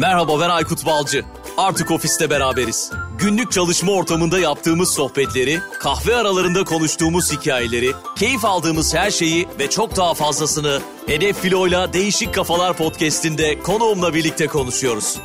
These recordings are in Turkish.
Merhaba ben Aykut Balcı. Artık ofiste beraberiz. Günlük çalışma ortamında yaptığımız sohbetleri, kahve aralarında konuştuğumuz hikayeleri, keyif aldığımız her şeyi ve çok daha fazlasını Hedef Filo'yla Değişik Kafalar podcast'inde konuğumla birlikte konuşuyoruz.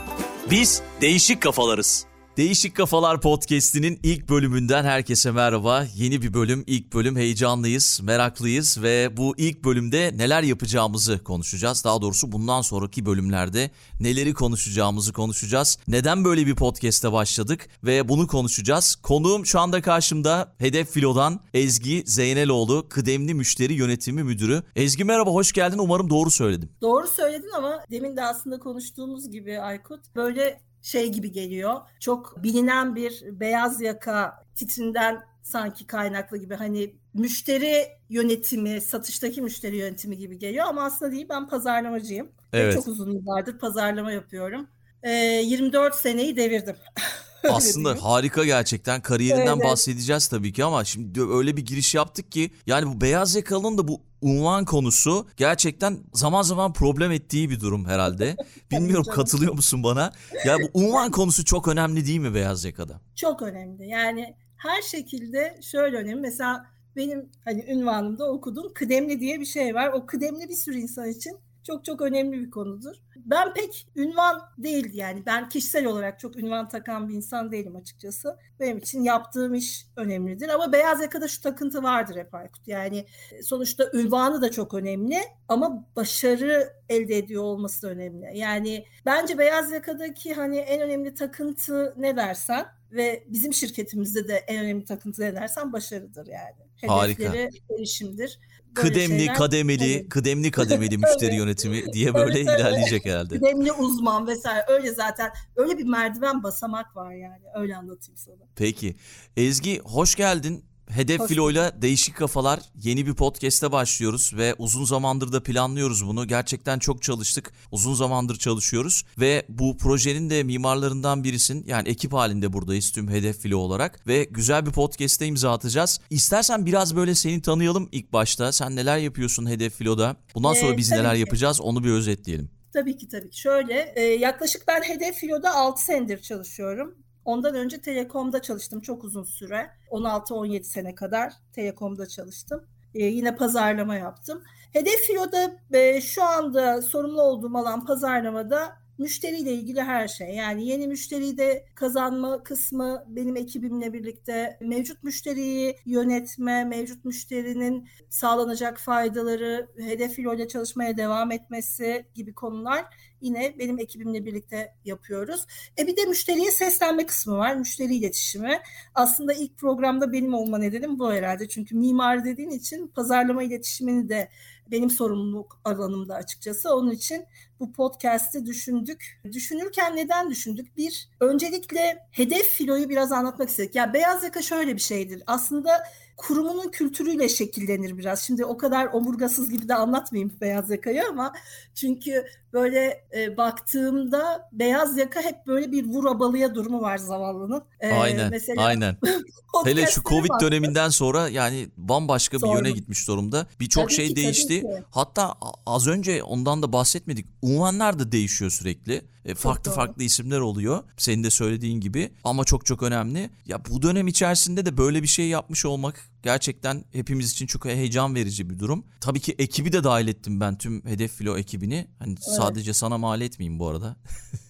Biz değişik kafalarız. Değişik Kafalar Podcast'inin ilk bölümünden herkese merhaba. Yeni bir bölüm, ilk bölüm heyecanlıyız, meraklıyız ve bu ilk bölümde neler yapacağımızı konuşacağız. Daha doğrusu bundan sonraki bölümlerde neleri konuşacağımızı konuşacağız. Neden böyle bir podcast'e başladık ve bunu konuşacağız. Konuğum şu anda karşımda Hedef Filo'dan Ezgi Zeyneloğlu, kıdemli müşteri yönetimi müdürü. Ezgi merhaba, hoş geldin. Umarım doğru söyledim. Doğru söyledin ama demin de aslında konuştuğumuz gibi Aykut böyle şey gibi geliyor. Çok bilinen bir beyaz yaka titrinden sanki kaynaklı gibi hani müşteri yönetimi, satıştaki müşteri yönetimi gibi geliyor ama aslında değil ben pazarlamacıyım. Evet. Ve çok uzun yıllardır pazarlama yapıyorum. Ee, 24 seneyi devirdim. Aslında harika gerçekten. Kariyerinden evet. bahsedeceğiz tabii ki ama şimdi öyle bir giriş yaptık ki yani bu beyaz yakalının da bu unvan konusu gerçekten zaman zaman problem ettiği bir durum herhalde. Bilmiyorum katılıyor musun bana? Ya bu unvan konusu çok önemli değil mi beyaz yakada? Çok önemli. Yani her şekilde şöyle önemli. Mesela benim hani ünvanımda okuduğum kıdemli diye bir şey var. O kıdemli bir sürü insan için çok çok önemli bir konudur. Ben pek ünvan değil yani ben kişisel olarak çok ünvan takan bir insan değilim açıkçası. Benim için yaptığım iş önemlidir ama beyaz yakada şu takıntı vardır hep Aykut. Yani sonuçta ünvanı da çok önemli ama başarı elde ediyor olması da önemli. Yani bence beyaz yakadaki hani en önemli takıntı ne dersen ve bizim şirketimizde de en önemli takıntı ne dersen başarıdır yani. Hedefleri Harika. erişimdir kıdemli, şeyler, kademeli, tabii. kıdemli kademeli müşteri yönetimi diye böyle ilerleyecek herhalde. Kıdemli uzman vesaire öyle zaten öyle bir merdiven basamak var yani öyle anlatayım sana. Peki Ezgi hoş geldin. Hedef Hoş Filo'yla Değişik Kafalar yeni bir podcast'e başlıyoruz ve uzun zamandır da planlıyoruz bunu. Gerçekten çok çalıştık. Uzun zamandır çalışıyoruz ve bu projenin de mimarlarından birisin. Yani ekip halinde buradayız tüm Hedef Filo olarak ve güzel bir podcast'e imza atacağız. İstersen biraz böyle seni tanıyalım ilk başta. Sen neler yapıyorsun Hedef Filo'da? Bundan sonra ee, biz neler ki. yapacağız onu bir özetleyelim. Tabii ki tabii ki. Şöyle e, yaklaşık ben Hedef Filo'da 6 senedir çalışıyorum. Ondan önce Telekom'da çalıştım çok uzun süre. 16-17 sene kadar Telekom'da çalıştım. Ee, yine pazarlama yaptım. Hedef Filo'da e, şu anda sorumlu olduğum alan pazarlamada müşteriyle ilgili her şey. Yani yeni müşteriyi de kazanma kısmı benim ekibimle birlikte mevcut müşteriyi yönetme, mevcut müşterinin sağlanacak faydaları, hedef ile çalışmaya devam etmesi gibi konular yine benim ekibimle birlikte yapıyoruz. E bir de müşteriye seslenme kısmı var. Müşteri iletişimi. Aslında ilk programda benim olma nedenim bu herhalde. Çünkü mimar dediğin için pazarlama iletişimini de benim sorumluluk alanımda açıkçası. Onun için bu podcast'i düşündük. Düşünürken neden düşündük? Bir, öncelikle hedef filoyu biraz anlatmak istedik. Ya beyaz yaka şöyle bir şeydir. Aslında kurumunun kültürüyle şekillenir biraz. Şimdi o kadar omurgasız gibi de anlatmayayım beyaz yakayı ama çünkü böyle e, baktığımda beyaz yaka hep böyle bir vur abalıya durumu var zavallının. E, aynen. Mesela, aynen. Hele şu Covid baktım. döneminden sonra yani bambaşka bir yöne gitmiş durumda. Birçok şey ki, değişti. Hatta az önce ondan da bahsetmedik. Unvanlar da değişiyor sürekli. E, farklı farklı isimler oluyor. Senin de söylediğin gibi ama çok çok önemli. Ya bu dönem içerisinde de böyle bir şey yapmış olmak gerçekten hepimiz için çok heyecan verici bir durum. Tabii ki ekibi de dahil ettim ben tüm Hedef Filo ekibini. Hani evet. sadece sana mal etmeyeyim bu arada.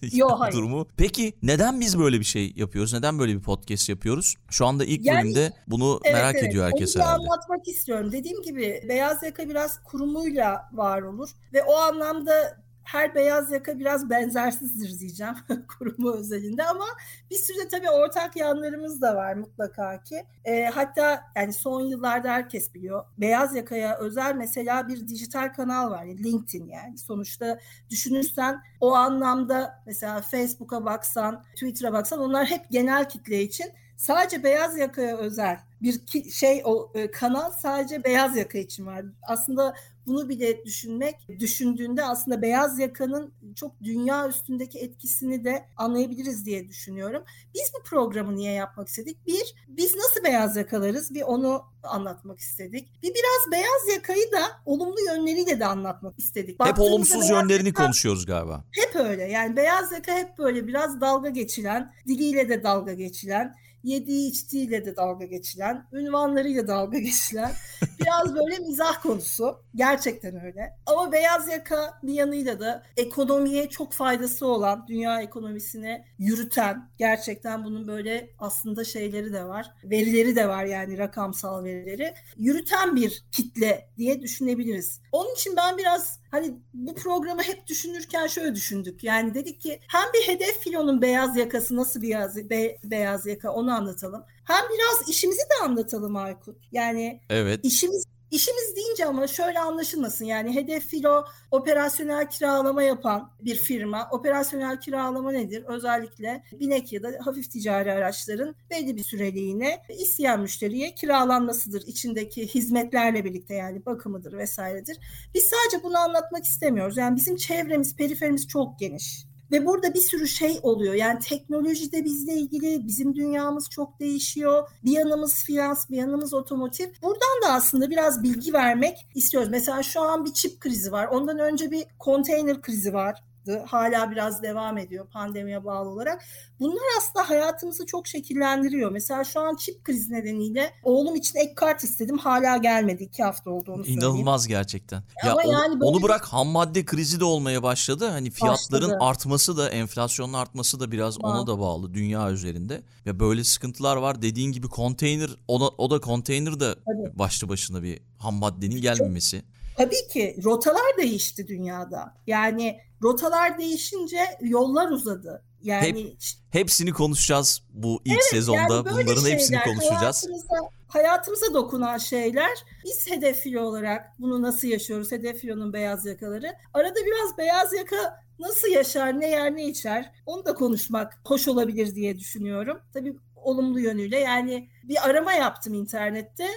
Yok hayır. Durumu. Peki neden biz böyle bir şey yapıyoruz? Neden böyle bir podcast yapıyoruz? Şu anda ilk yani, bölümde bunu evet, merak evet. ediyor herkes Onu herhalde. anlatmak istiyorum. Dediğim gibi beyaz yaka biraz kurumuyla var olur ve o anlamda her beyaz yaka biraz benzersizdir diyeceğim kurumu özelinde ama bir sürü tabii ortak yanlarımız da var mutlaka ki. E, hatta yani son yıllarda herkes biliyor. Beyaz yakaya özel mesela bir dijital kanal var. LinkedIn yani. Sonuçta düşünürsen o anlamda mesela Facebook'a baksan, Twitter'a baksan onlar hep genel kitle için sadece beyaz yakaya özel bir şey o e, kanal sadece beyaz yaka için var. Aslında bunu bile düşünmek, düşündüğünde aslında beyaz yakanın çok dünya üstündeki etkisini de anlayabiliriz diye düşünüyorum. Biz bu programı niye yapmak istedik? Bir, biz nasıl beyaz yakalarız? Bir onu anlatmak istedik. Bir biraz beyaz yakayı da olumlu yönleriyle de anlatmak istedik. Hep olumsuz yönlerini yaka, konuşuyoruz galiba. Hep öyle. Yani beyaz yaka hep böyle biraz dalga geçilen, diliyle de dalga geçilen, yediği içtiğiyle de dalga geçilen, ünvanlarıyla dalga geçilen biraz böyle mizah konusu. Gerçekten öyle. Ama beyaz yaka bir yanıyla da ekonomiye çok faydası olan, dünya ekonomisine yürüten, gerçekten bunun böyle aslında şeyleri de var. Verileri de var yani rakamsal verileri. Yürüten bir kitle diye düşünebiliriz. Onun için ben biraz hani bu programı hep düşünürken şöyle düşündük. Yani dedik ki hem bir hedef filonun beyaz yakası nasıl bir beyaz, be, beyaz yaka onu anlatalım. Hem biraz işimizi de anlatalım Aykut. Yani evet. işimiz İşimiz deyince ama şöyle anlaşılmasın yani hedef filo operasyonel kiralama yapan bir firma. Operasyonel kiralama nedir? Özellikle binek ya da hafif ticari araçların belli bir süreliğine isteyen müşteriye kiralanmasıdır. İçindeki hizmetlerle birlikte yani bakımıdır vesairedir. Biz sadece bunu anlatmak istemiyoruz. Yani bizim çevremiz, periferimiz çok geniş. Ve burada bir sürü şey oluyor. Yani teknoloji de bizle ilgili, bizim dünyamız çok değişiyor. Bir yanımız finans, bir yanımız otomotiv. Buradan da aslında biraz bilgi vermek istiyoruz. Mesela şu an bir çip krizi var. Ondan önce bir konteyner krizi var hala biraz devam ediyor pandemiye bağlı olarak. Bunlar aslında hayatımızı çok şekillendiriyor. Mesela şu an çip krizi nedeniyle oğlum için ek kart istedim. Hala gelmedi. iki hafta oldu onu söyleyeyim. İnanılmaz gerçekten. Ya Ama onu, yani böyle... onu bırak ham madde krizi de olmaya başladı. Hani fiyatların başladı. artması da enflasyonun artması da biraz Aa. ona da bağlı dünya üzerinde. Ve böyle sıkıntılar var. Dediğin gibi konteyner o da, o da konteyner de başlı başına bir ham maddenin gelmemesi. Çok Tabii ki rotalar değişti dünyada. Yani rotalar değişince yollar uzadı. Yani Hep, hepsini konuşacağız bu ilk evet, sezonda. Yani Bunların şeyler, hepsini konuşacağız. Hayatımıza, hayatımıza dokunan şeyler. Biz hedef filo olarak bunu nasıl yaşıyoruz? Hedef filonun beyaz yakaları. Arada biraz beyaz yaka nasıl yaşar, ne yer, ne içer? Onu da konuşmak hoş olabilir diye düşünüyorum. Tabii olumlu yönüyle yani bir arama yaptım internette.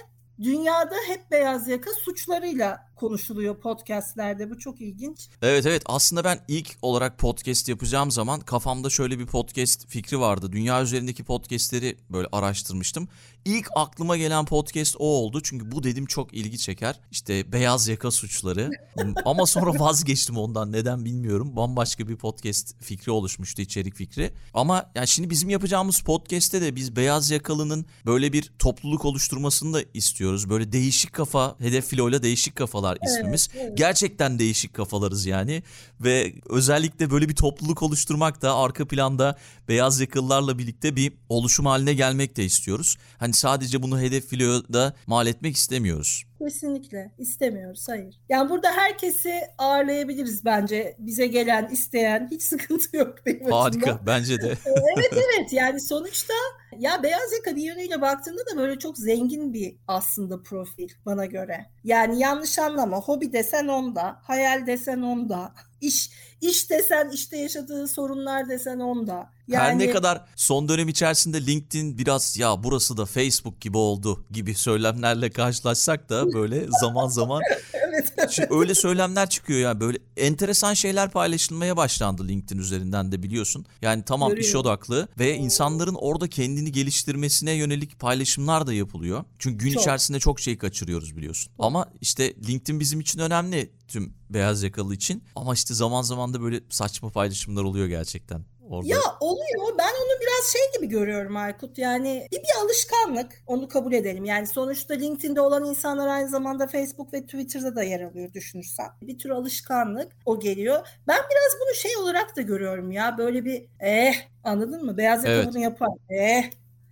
Dünyada hep beyaz yaka suçlarıyla konuşuluyor podcastlerde. Bu çok ilginç. Evet evet aslında ben ilk olarak podcast yapacağım zaman kafamda şöyle bir podcast fikri vardı. Dünya üzerindeki podcastleri böyle araştırmıştım. İlk aklıma gelen podcast o oldu. Çünkü bu dedim çok ilgi çeker. İşte beyaz yaka suçları. Ama sonra vazgeçtim ondan. Neden bilmiyorum. Bambaşka bir podcast fikri oluşmuştu, içerik fikri. Ama yani şimdi bizim yapacağımız podcast'te de biz beyaz yakalının böyle bir topluluk oluşturmasını da istiyoruz. Böyle değişik kafa, hedef filoyla değişik kafalar kafalar ismimiz. Evet, evet. Gerçekten değişik kafalarız yani ve özellikle böyle bir topluluk oluşturmak da arka planda beyaz yakalılarla birlikte bir oluşum haline gelmek de istiyoruz. Hani sadece bunu hedef filoda mal etmek istemiyoruz. Kesinlikle istemiyoruz hayır. Yani burada herkesi ağırlayabiliriz bence. Bize gelen, isteyen hiç sıkıntı yok benim Harika açımdan. bence de. evet evet yani sonuçta ya beyaz yaka bir yönüyle baktığında da böyle çok zengin bir aslında profil bana göre. Yani yanlış anlama hobi desen onda, hayal desen onda, iş iş desen işte yaşadığı sorunlar desen onda. Yani... Her ne kadar son dönem içerisinde LinkedIn biraz ya burası da Facebook gibi oldu gibi söylemlerle karşılaşsak da böyle zaman zaman evet. öyle söylemler çıkıyor ya böyle enteresan şeyler paylaşılmaya başlandı LinkedIn üzerinden de biliyorsun. Yani tamam Görüyorum. iş odaklı ve insanların orada kendini geliştirmesine yönelik paylaşımlar da yapılıyor. Çünkü gün çok. içerisinde çok şey kaçırıyoruz biliyorsun. Ama işte LinkedIn bizim için önemli tüm beyaz yakalı için. Ama işte zaman zaman da böyle saçma paylaşımlar oluyor gerçekten. Orada. Ya oluyor. Ben onu biraz şey gibi görüyorum Aykut. Yani bir, bir alışkanlık. Onu kabul edelim. Yani sonuçta LinkedIn'de olan insanlar aynı zamanda Facebook ve Twitter'da da yer alıyor düşünürsen. Bir tür alışkanlık o geliyor. Ben biraz bunu şey olarak da görüyorum ya. Böyle bir eh anladın mı? Beyaz yakalı evet. yapar. Eh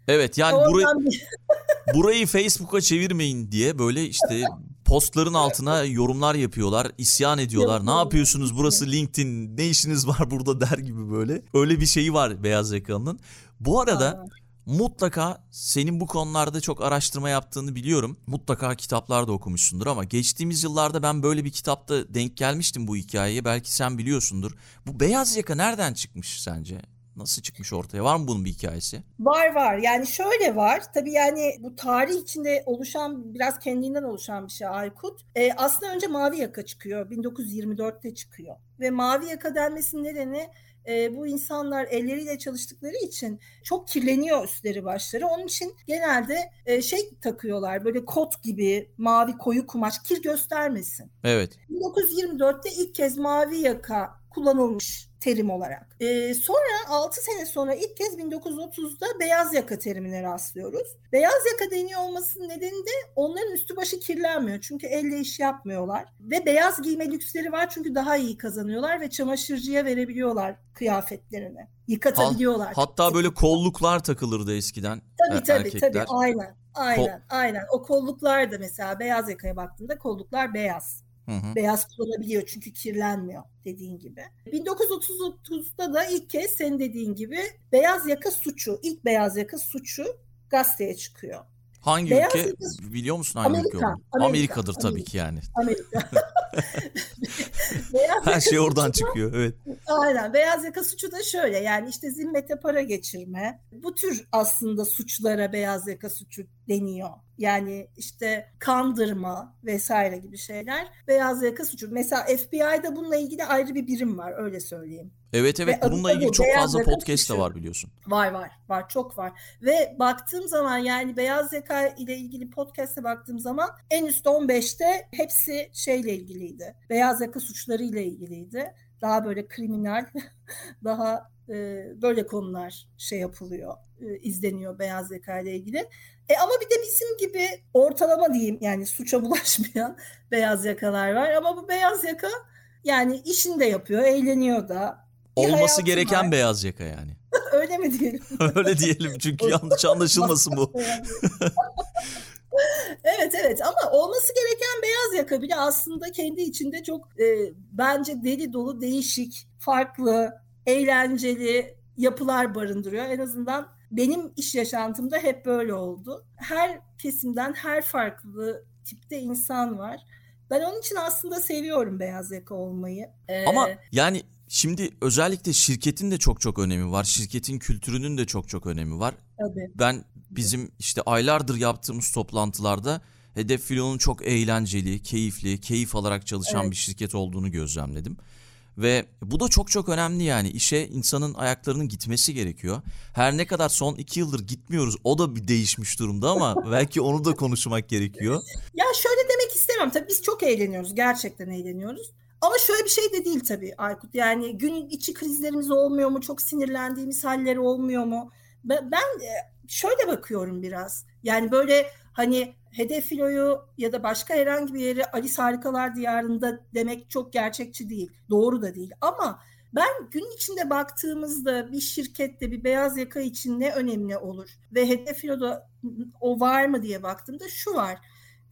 Evet yani burayı, burayı Facebook'a çevirmeyin diye böyle işte postların altına yorumlar yapıyorlar, isyan ediyorlar. ne yapıyorsunuz burası LinkedIn, ne işiniz var burada der gibi böyle. Öyle bir şeyi var beyaz yakalının. Bu arada mutlaka senin bu konularda çok araştırma yaptığını biliyorum. Mutlaka kitaplar da okumuşsundur ama geçtiğimiz yıllarda ben böyle bir kitapta denk gelmiştim bu hikayeye. Belki sen biliyorsundur. Bu beyaz yaka nereden çıkmış sence? Nasıl çıkmış ortaya? Var mı bunun bir hikayesi? Var var. Yani şöyle var. Tabii yani bu tarih içinde oluşan biraz kendinden oluşan bir şey Aykut. Ee, aslında önce Mavi Yaka çıkıyor. 1924'te çıkıyor. Ve Mavi Yaka denmesinin nedeni e, bu insanlar elleriyle çalıştıkları için çok kirleniyor üstleri başları. Onun için genelde e, şey takıyorlar böyle kot gibi mavi koyu kumaş kir göstermesin. Evet. 1924'te ilk kez mavi yaka kullanılmış terim olarak. Ee, sonra 6 sene sonra ilk kez 1930'da beyaz yaka terimine rastlıyoruz. Beyaz yaka deniyor olmasının nedeni de onların üstü başı kirlenmiyor. Çünkü elle iş yapmıyorlar. Ve beyaz giyme lüksleri var çünkü daha iyi kazanıyorlar ve çamaşırcıya verebiliyorlar kıyafetlerini. Yıkatabiliyorlar. Hatta böyle kolluklar takılırdı eskiden. Tabii tabii erkekler. tabii aynen. Aynen, aynen. O kolluklar da mesela beyaz yakaya baktığında kolluklar beyaz. Hı hı. Beyaz kullanabiliyor çünkü kirlenmiyor dediğin gibi. 1930'da da ilk kez senin dediğin gibi beyaz yaka suçu, ilk beyaz yaka suçu gazeteye çıkıyor. Hangi beyaz ülke yaka... biliyor musun hangi Amerika, ülke Amerika, Amerika'dır Amerika. tabii ki yani. Amerika. Her şey oradan suçu, çıkıyor evet. Aynen beyaz yaka suçu da şöyle yani işte zimmete para geçirme bu tür aslında suçlara beyaz yaka suçu deniyor. Yani işte kandırma vesaire gibi şeyler beyaz yaka suçu. Mesela FBI'da bununla ilgili ayrı bir birim var öyle söyleyeyim. Evet evet Ve bununla ilgili çok fazla podcast da var biliyorsun. Var var var çok var. Ve baktığım zaman yani beyaz yaka ile ilgili podcast'e baktığım zaman en üst 15'te hepsi şeyle ilgiliydi. Beyaz yaka suçları ile ilgiliydi. Daha böyle kriminal, daha böyle konular şey yapılıyor, e, izleniyor beyaz yaka ile ilgili. E ama bir de bizim gibi ortalama diyeyim yani suça bulaşmayan beyaz yakalar var. Ama bu beyaz yaka yani işini de yapıyor, eğleniyor da. Olması gereken var. beyaz yaka yani. Öyle mi diyelim? Öyle diyelim çünkü yanlış anlaşılmasın bu. evet evet ama olması gereken beyaz yaka bile aslında kendi içinde çok e, bence deli dolu, değişik, farklı, eğlenceli yapılar barındırıyor. En azından benim iş yaşantımda hep böyle oldu. Her kesimden her farklı tipte insan var. Ben onun için aslında seviyorum beyaz yaka olmayı. Ee, Ama yani şimdi özellikle şirketin de çok çok önemi var. Şirketin kültürünün de çok çok önemi var. Tabii. Ben bizim işte aylardır yaptığımız toplantılarda Hedef Filo'nun çok eğlenceli, keyifli, keyif alarak çalışan evet. bir şirket olduğunu gözlemledim. Ve bu da çok çok önemli yani işe insanın ayaklarının gitmesi gerekiyor. Her ne kadar son iki yıldır gitmiyoruz o da bir değişmiş durumda ama belki onu da konuşmak gerekiyor. Ya şöyle demek istemem tabii biz çok eğleniyoruz gerçekten eğleniyoruz. Ama şöyle bir şey de değil tabii Aykut yani gün içi krizlerimiz olmuyor mu çok sinirlendiğimiz halleri olmuyor mu? Ben e, şöyle bakıyorum biraz yani böyle hani hedef filoyu ya da başka herhangi bir yeri Alice Harikalar Diyarı'nda demek çok gerçekçi değil. Doğru da değil. Ama ben gün içinde baktığımızda bir şirkette bir beyaz yaka için ne önemli olur ve hedef filoda o var mı diye baktığımda şu var.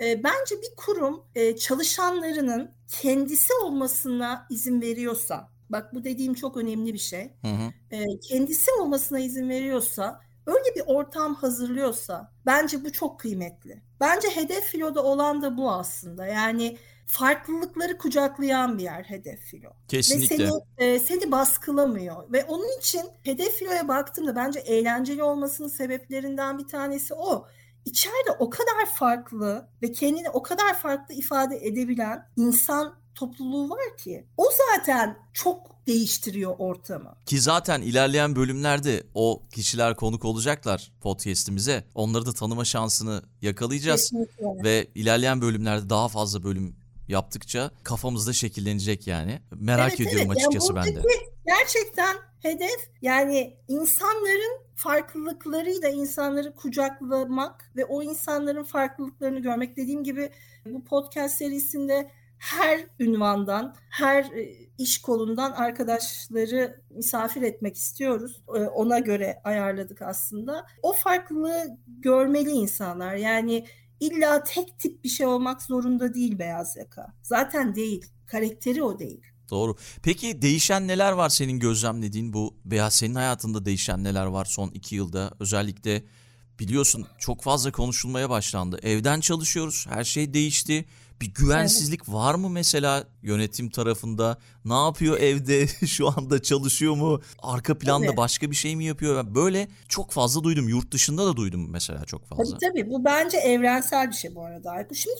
E, bence bir kurum e, çalışanlarının kendisi olmasına izin veriyorsa, bak bu dediğim çok önemli bir şey. Hı hı. E, kendisi olmasına izin veriyorsa öyle bir ortam hazırlıyorsa bence bu çok kıymetli. Bence hedef filoda olan da bu aslında. Yani farklılıkları kucaklayan bir yer hedef filo. Kesinlikle. Ve seni, e, seni baskılamıyor. Ve onun için hedef filoya baktığımda bence eğlenceli olmasının sebeplerinden bir tanesi o. İçeride o kadar farklı ve kendini o kadar farklı ifade edebilen insan topluluğu var ki o zaten çok değiştiriyor ortamı. Ki zaten ilerleyen bölümlerde o kişiler konuk olacaklar podcast'imize. Onları da tanıma şansını yakalayacağız. Kesinlikle. Ve ilerleyen bölümlerde daha fazla bölüm yaptıkça kafamızda şekillenecek yani. Merak evet, ediyorum evet. açıkçası yani ben de. Gerçekten hedef yani insanların farklılıklarıyla insanları kucaklamak ve o insanların farklılıklarını görmek. Dediğim gibi bu podcast serisinde her ünvandan, her e, iş kolundan arkadaşları misafir etmek istiyoruz. E, ona göre ayarladık aslında. O farklılığı görmeli insanlar. Yani illa tek tip bir şey olmak zorunda değil beyaz yaka. Zaten değil. Karakteri o değil. Doğru. Peki değişen neler var senin gözlemlediğin bu veya senin hayatında değişen neler var son iki yılda? Özellikle biliyorsun çok fazla konuşulmaya başlandı. Evden çalışıyoruz. Her şey değişti. Bir güvensizlik evet. var mı mesela yönetim tarafında? Ne yapıyor evde? Şu anda çalışıyor mu? Arka planda evet. başka bir şey mi yapıyor? Böyle çok fazla duydum. Yurt dışında da duydum mesela çok fazla. Tabii tabii. Bu bence evrensel bir şey bu arada. Şimdi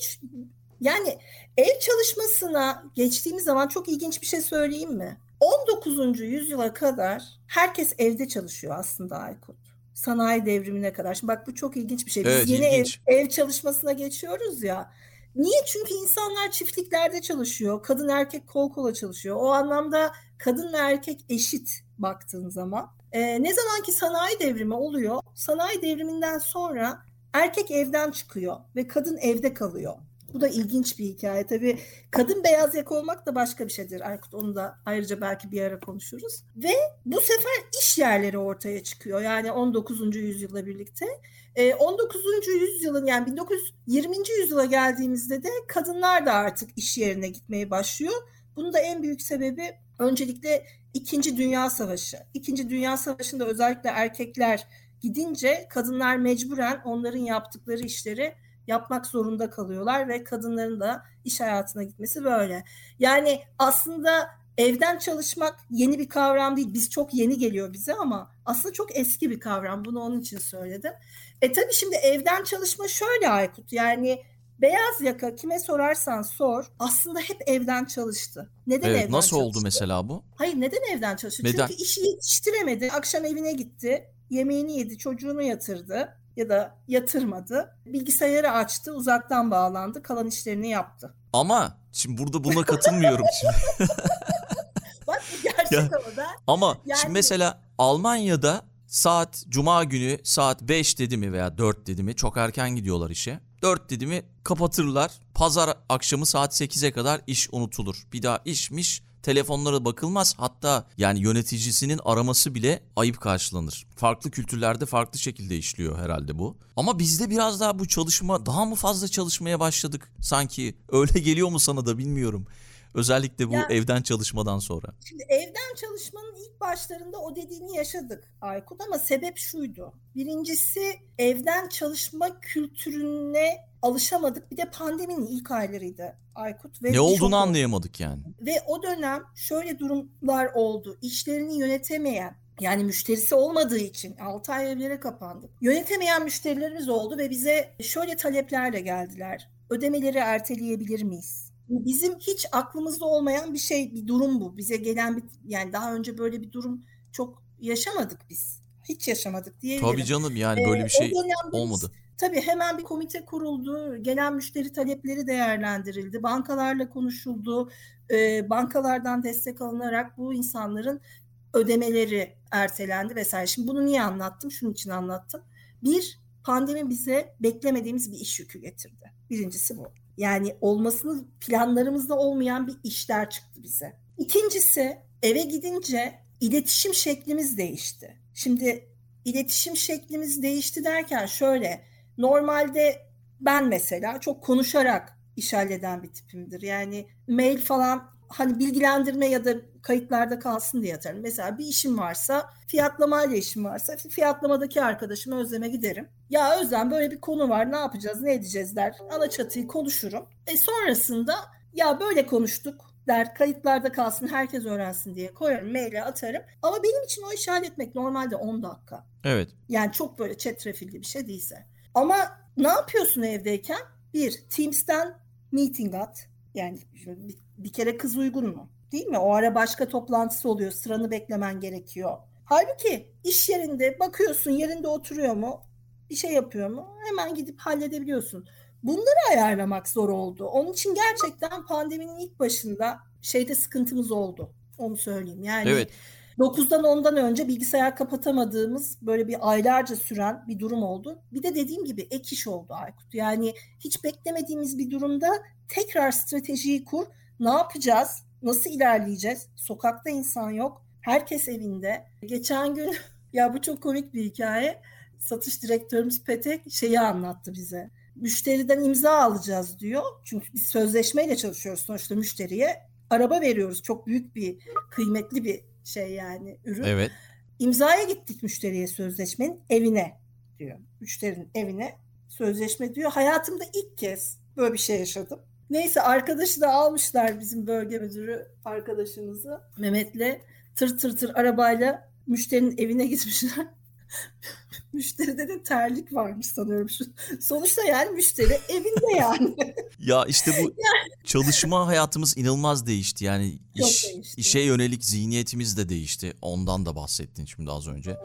yani ev çalışmasına geçtiğimiz zaman çok ilginç bir şey söyleyeyim mi? 19. yüzyıla kadar herkes evde çalışıyor aslında Aykut. Sanayi devrimine kadar. Şimdi bak bu çok ilginç bir şey. Biz evet, yeni ev, ev çalışmasına geçiyoruz ya. Niye? Çünkü insanlar çiftliklerde çalışıyor. Kadın erkek kol kola çalışıyor. O anlamda kadın ve erkek eşit baktığın zaman. Ee, ne zaman ki sanayi devrimi oluyor, sanayi devriminden sonra erkek evden çıkıyor ve kadın evde kalıyor. Bu da ilginç bir hikaye. Tabii kadın beyaz yaka olmak da başka bir şeydir Aykut. Onu da ayrıca belki bir ara konuşuruz. Ve bu sefer iş yerleri ortaya çıkıyor. Yani 19. yüzyılla birlikte. 19. Ee, yüzyılın yani 1920. yüzyıla geldiğimizde de kadınlar da artık iş yerine gitmeye başlıyor. Bunun da en büyük sebebi öncelikle İkinci Dünya Savaşı. İkinci Dünya Savaşı'nda özellikle erkekler gidince kadınlar mecburen onların yaptıkları işleri yapmak zorunda kalıyorlar ve kadınların da iş hayatına gitmesi böyle. Yani aslında evden çalışmak yeni bir kavram değil. Biz çok yeni geliyor bize ama aslında çok eski bir kavram. Bunu onun için söyledim. E tabii şimdi evden çalışma şöyle Aykut. Yani beyaz yaka kime sorarsan sor aslında hep evden çalıştı. Neden evet, evden nasıl çalıştı? oldu mesela bu? Hayır neden evden çalıştı? Neden? Çünkü işi yetiştiremedi. Akşam evine gitti. Yemeğini yedi, çocuğunu yatırdı ya da yatırmadı. Bilgisayarı açtı, uzaktan bağlandı, kalan işlerini yaptı. Ama şimdi burada buna katılmıyorum şimdi. Bak gerçek ya, ama ben. Ama yani... şimdi mesela Almanya'da saat cuma günü saat 5 dedi mi veya 4 dedi mi çok erken gidiyorlar işe. 4 dedi mi kapatırlar. Pazar akşamı saat 8'e kadar iş unutulur. Bir daha işmiş telefonlara bakılmaz. Hatta yani yöneticisinin araması bile ayıp karşılanır. Farklı kültürlerde farklı şekilde işliyor herhalde bu. Ama bizde biraz daha bu çalışma daha mı fazla çalışmaya başladık sanki öyle geliyor mu sana da bilmiyorum. Özellikle bu yani, evden çalışmadan sonra. Şimdi evden çalışmanın ilk başlarında o dediğini yaşadık Aykut ama sebep şuydu. Birincisi evden çalışma kültürüne alışamadık. Bir de pandeminin ilk aylarıydı Aykut. Ve ne olduğunu anlayamadık yani. Ve o dönem şöyle durumlar oldu. İşlerini yönetemeyen yani müşterisi olmadığı için 6 ay evlere kapandık. Yönetemeyen müşterilerimiz oldu ve bize şöyle taleplerle geldiler. Ödemeleri erteleyebilir miyiz? Bizim hiç aklımızda olmayan bir şey, bir durum bu. Bize gelen bir yani daha önce böyle bir durum çok yaşamadık biz. Hiç yaşamadık diyebilirim. Tabii canım yani böyle bir şey ee, olmadı. Biz, Tabii hemen bir komite kuruldu. Gelen müşteri talepleri değerlendirildi. Bankalarla konuşuldu. E, bankalardan destek alınarak bu insanların ödemeleri ertelendi vesaire. Şimdi bunu niye anlattım? Şunun için anlattım. Bir, pandemi bize beklemediğimiz bir iş yükü getirdi. Birincisi bu. Yani olmasını planlarımızda olmayan bir işler çıktı bize. İkincisi eve gidince iletişim şeklimiz değişti. Şimdi iletişim şeklimiz değişti derken şöyle Normalde ben mesela çok konuşarak iş halleden bir tipimdir. Yani mail falan hani bilgilendirme ya da kayıtlarda kalsın diye atarım. Mesela bir işim varsa, fiyatlamayla işim varsa fiyatlamadaki arkadaşıma Özlem'e giderim. Ya Özlem böyle bir konu var ne yapacağız ne edeceğiz der. Ana çatıyı konuşurum. E sonrasında ya böyle konuştuk der kayıtlarda kalsın herkes öğrensin diye koyarım maile atarım. Ama benim için o işi halletmek normalde 10 dakika. Evet. Yani çok böyle çetrefilli bir şey değilse. Ama ne yapıyorsun evdeyken? Bir, Teams'ten meeting at. Yani bir, bir kere kız uygun mu? Değil mi? O ara başka toplantısı oluyor. Sıranı beklemen gerekiyor. Halbuki iş yerinde bakıyorsun yerinde oturuyor mu? Bir şey yapıyor mu? Hemen gidip halledebiliyorsun. Bunları ayarlamak zor oldu. Onun için gerçekten pandeminin ilk başında şeyde sıkıntımız oldu. Onu söyleyeyim. Yani evet. 9'dan 10'dan önce bilgisayar kapatamadığımız böyle bir aylarca süren bir durum oldu. Bir de dediğim gibi ek iş oldu Aykut. Yani hiç beklemediğimiz bir durumda tekrar stratejiyi kur. Ne yapacağız? Nasıl ilerleyeceğiz? Sokakta insan yok. Herkes evinde. Geçen gün ya bu çok komik bir hikaye. Satış direktörümüz Petek şeyi anlattı bize. Müşteriden imza alacağız diyor. Çünkü biz sözleşmeyle çalışıyoruz sonuçta müşteriye. Araba veriyoruz. Çok büyük bir, kıymetli bir şey yani ürün. Evet. İmzaya gittik müşteriye sözleşmenin evine diyor. Müşterinin evine sözleşme diyor. Hayatımda ilk kez böyle bir şey yaşadım. Neyse arkadaşı da almışlar bizim bölge müdürü arkadaşımızı Mehmet'le tır tır tır arabayla müşterinin evine gitmişler. Müşteride de terlik varmış sanıyorum. Sonuçta yani müşteri evinde yani. ya işte bu çalışma hayatımız inanılmaz değişti. Yani iş, işe yönelik zihniyetimiz de değişti. Ondan da bahsettin şimdi az önce.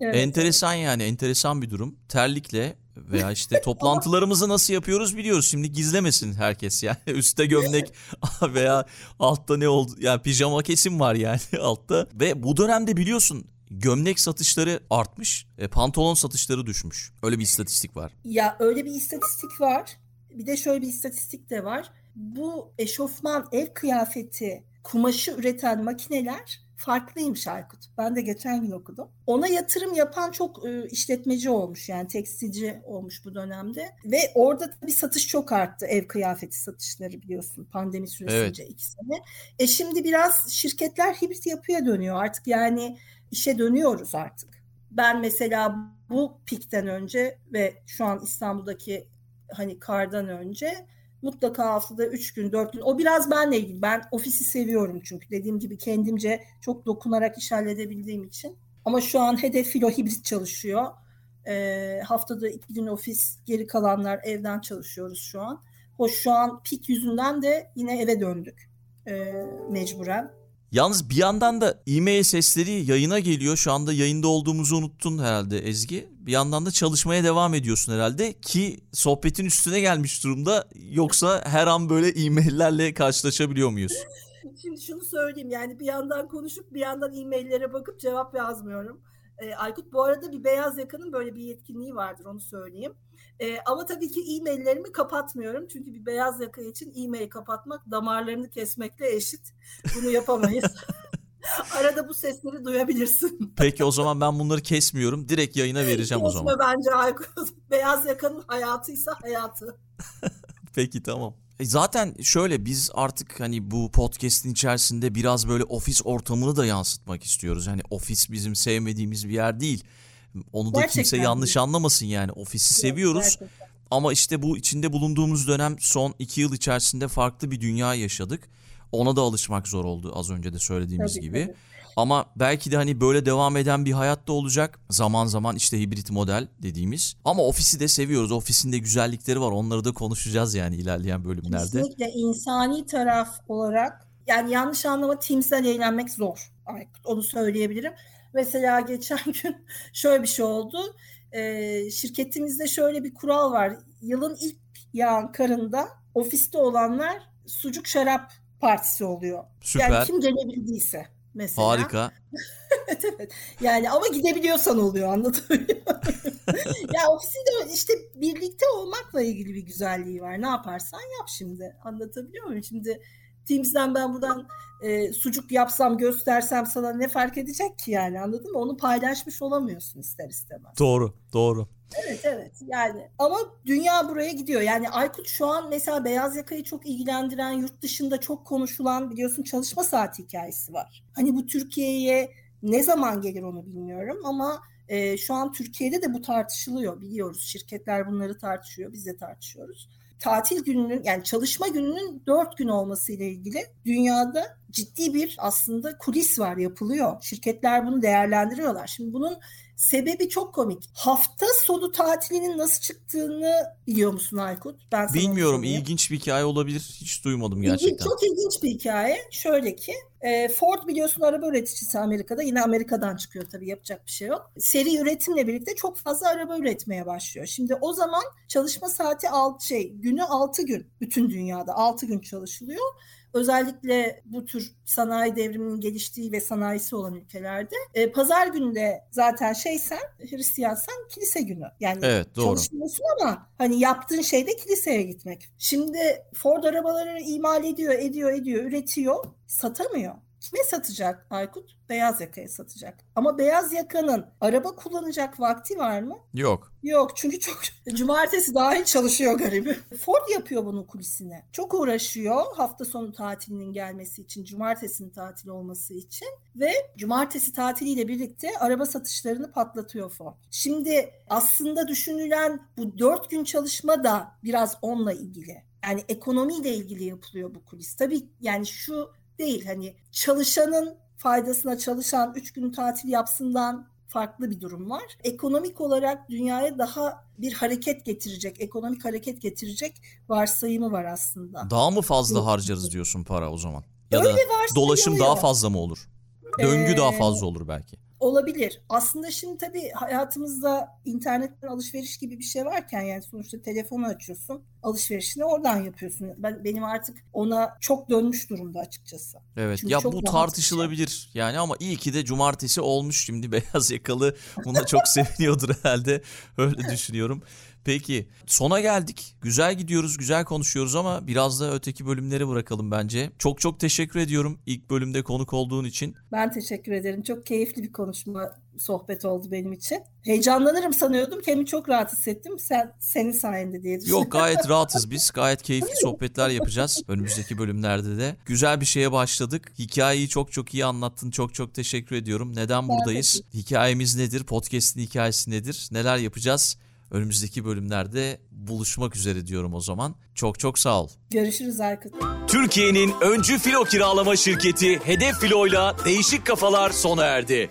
Evet. Enteresan yani enteresan bir durum. Terlikle veya işte toplantılarımızı nasıl yapıyoruz biliyoruz. Şimdi gizlemesin herkes yani. Üste gömlek veya altta ne oldu? Yani pijama kesim var yani altta. Ve bu dönemde biliyorsun gömlek satışları artmış, e, pantolon satışları düşmüş. Öyle bir istatistik var. Ya öyle bir istatistik var. Bir de şöyle bir istatistik de var. Bu eşofman ev kıyafeti kumaşı üreten makineler farklıymış Aykut. Ben de geçen gün okudum. Ona yatırım yapan çok e, işletmeci olmuş yani tekstilci olmuş bu dönemde. Ve orada bir satış çok arttı ev kıyafeti satışları biliyorsun pandemi süresince evet. iki sene. E şimdi biraz şirketler hibrit yapıya dönüyor artık yani işe dönüyoruz artık. Ben mesela bu pikten önce ve şu an İstanbul'daki hani kardan önce mutlaka haftada 3 gün 4 gün o biraz benle ilgili. Ben ofisi seviyorum çünkü dediğim gibi kendimce çok dokunarak iş halledebildiğim için. Ama şu an hedef filo hibrit çalışıyor. E, haftada 2 gün ofis geri kalanlar evden çalışıyoruz şu an. Hoş şu an pik yüzünden de yine eve döndük e, mecburen. Yalnız bir yandan da e-mail sesleri yayına geliyor. Şu anda yayında olduğumuzu unuttun herhalde Ezgi. Bir yandan da çalışmaya devam ediyorsun herhalde ki sohbetin üstüne gelmiş durumda. Yoksa her an böyle e-maillerle karşılaşabiliyor muyuz? Şimdi şunu söyleyeyim yani bir yandan konuşup bir yandan e-maillere bakıp cevap yazmıyorum. E, Aykut bu arada bir beyaz yakanın böyle bir yetkinliği vardır onu söyleyeyim. E, ama tabii ki e-maillerimi kapatmıyorum. Çünkü bir beyaz yaka için e-mail kapatmak damarlarını kesmekle eşit. Bunu yapamayız. Arada bu sesleri duyabilirsin. Peki o zaman ben bunları kesmiyorum. Direkt yayına vereceğim Kesme o zaman. bence Aykut. Beyaz yakanın hayatıysa hayatı. Peki tamam. E zaten şöyle biz artık hani bu podcast'in içerisinde biraz böyle ofis ortamını da yansıtmak istiyoruz. Hani ofis bizim sevmediğimiz bir yer değil. Onu da gerçekten kimse yanlış değil. anlamasın yani. Ofisi Yok, seviyoruz. Gerçekten. Ama işte bu içinde bulunduğumuz dönem son iki yıl içerisinde farklı bir dünya yaşadık. Ona da alışmak zor oldu az önce de söylediğimiz tabii, gibi. Ama belki de hani böyle devam eden bir hayat da olacak. Zaman zaman işte hibrit model dediğimiz. Ama ofisi de seviyoruz. Ofisinde güzellikleri var. Onları da konuşacağız yani ilerleyen bölümlerde. Kesinlikle insani taraf olarak yani yanlış anlama Teams'den eğlenmek zor. Onu söyleyebilirim. Mesela geçen gün şöyle bir şey oldu. E, şirketimizde şöyle bir kural var. Yılın ilk yağan karında ofiste olanlar sucuk şarap partisi oluyor. Süper. Yani kim gelebildiyse mesela. Harika. evet evet. Yani ama gidebiliyorsan oluyor anlatabiliyor Ya ofisinde işte birlikte olmakla ilgili bir güzelliği var. Ne yaparsan yap şimdi. Anlatabiliyor muyum? Şimdi Teams'den ben buradan e, sucuk yapsam göstersem sana ne fark edecek ki yani anladın mı? Onu paylaşmış olamıyorsun ister istemez. Doğru doğru. Evet evet yani ama dünya buraya gidiyor. Yani Aykut şu an mesela beyaz yakayı çok ilgilendiren yurt dışında çok konuşulan biliyorsun çalışma saati hikayesi var. Hani bu Türkiye'ye ne zaman gelir onu bilmiyorum ama e, şu an Türkiye'de de bu tartışılıyor biliyoruz. Şirketler bunları tartışıyor biz de tartışıyoruz tatil gününün yani çalışma gününün dört gün olması ile ilgili dünyada ciddi bir aslında kulis var yapılıyor. Şirketler bunu değerlendiriyorlar. Şimdi bunun Sebebi çok komik. Hafta sonu tatilinin nasıl çıktığını biliyor musun Aykut? Ben sana Bilmiyorum. İlginç bir hikaye olabilir. Hiç duymadım gerçekten. İlginç, çok ilginç bir hikaye. Şöyle ki e, Ford biliyorsun araba üreticisi Amerika'da. Yine Amerika'dan çıkıyor tabii yapacak bir şey yok. Seri üretimle birlikte çok fazla araba üretmeye başlıyor. Şimdi o zaman çalışma saati alt şey günü 6 gün bütün dünyada 6 gün çalışılıyor. Özellikle bu tür sanayi devriminin geliştiği ve sanayisi olan ülkelerde e, pazar günde zaten şeysen Hristiyansan kilise günü. Yani evet, doğru. çalışmıyorsun ama hani yaptığın şey de kiliseye gitmek. Şimdi Ford arabaları imal ediyor, ediyor, ediyor, üretiyor, satamıyor. Kime satacak Aykut? Beyaz yakaya satacak. Ama beyaz yakanın araba kullanacak vakti var mı? Yok. Yok çünkü çok cumartesi dahil çalışıyor garibi. Ford yapıyor bunu kulisine. Çok uğraşıyor hafta sonu tatilinin gelmesi için, cumartesinin tatil olması için ve cumartesi tatiliyle birlikte araba satışlarını patlatıyor Ford. Şimdi aslında düşünülen bu dört gün çalışma da biraz onunla ilgili. Yani ekonomiyle ilgili yapılıyor bu kulis. Tabii yani şu değil hani çalışanın faydasına çalışan 3 gün tatil yapsından farklı bir durum var. Ekonomik olarak dünyaya daha bir hareket getirecek, ekonomik hareket getirecek varsayımı var aslında. Daha mı fazla harcarız diyorsun para o zaman? Ya Öyle da dolaşım daha fazla mı olur? Döngü Ee, daha fazla olur belki. Olabilir. Aslında şimdi tabii hayatımızda internetten alışveriş gibi bir şey varken yani sonuçta telefonu açıyorsun, alışverişini oradan yapıyorsun. Ben benim artık ona çok dönmüş durumda açıkçası. Evet Çünkü ya bu tartışılabilir yani ama iyi ki de cumartesi olmuş şimdi beyaz yakalı buna çok seviniyordur herhalde öyle düşünüyorum. Peki sona geldik güzel gidiyoruz güzel konuşuyoruz ama biraz da öteki bölümleri bırakalım bence. Çok çok teşekkür ediyorum ilk bölümde konuk olduğun için. Ben teşekkür ederim. Çok keyifli bir konuşma, sohbet oldu benim için. Heyecanlanırım sanıyordum. Kendimi çok rahat hissettim. Sen senin sayende diye düşünüyorum. Yok gayet rahatız biz gayet keyifli sohbetler yapacağız önümüzdeki bölümlerde de. Güzel bir şeye başladık. Hikayeyi çok çok iyi anlattın çok çok teşekkür ediyorum. Neden buradayız? Hikayemiz nedir? Podcast'in hikayesi nedir? Neler yapacağız? Önümüzdeki bölümlerde buluşmak üzere diyorum o zaman. Çok çok sağ ol. Görüşürüz Aykut. Türkiye'nin öncü filo kiralama şirketi Hedef Filo'yla değişik kafalar sona erdi.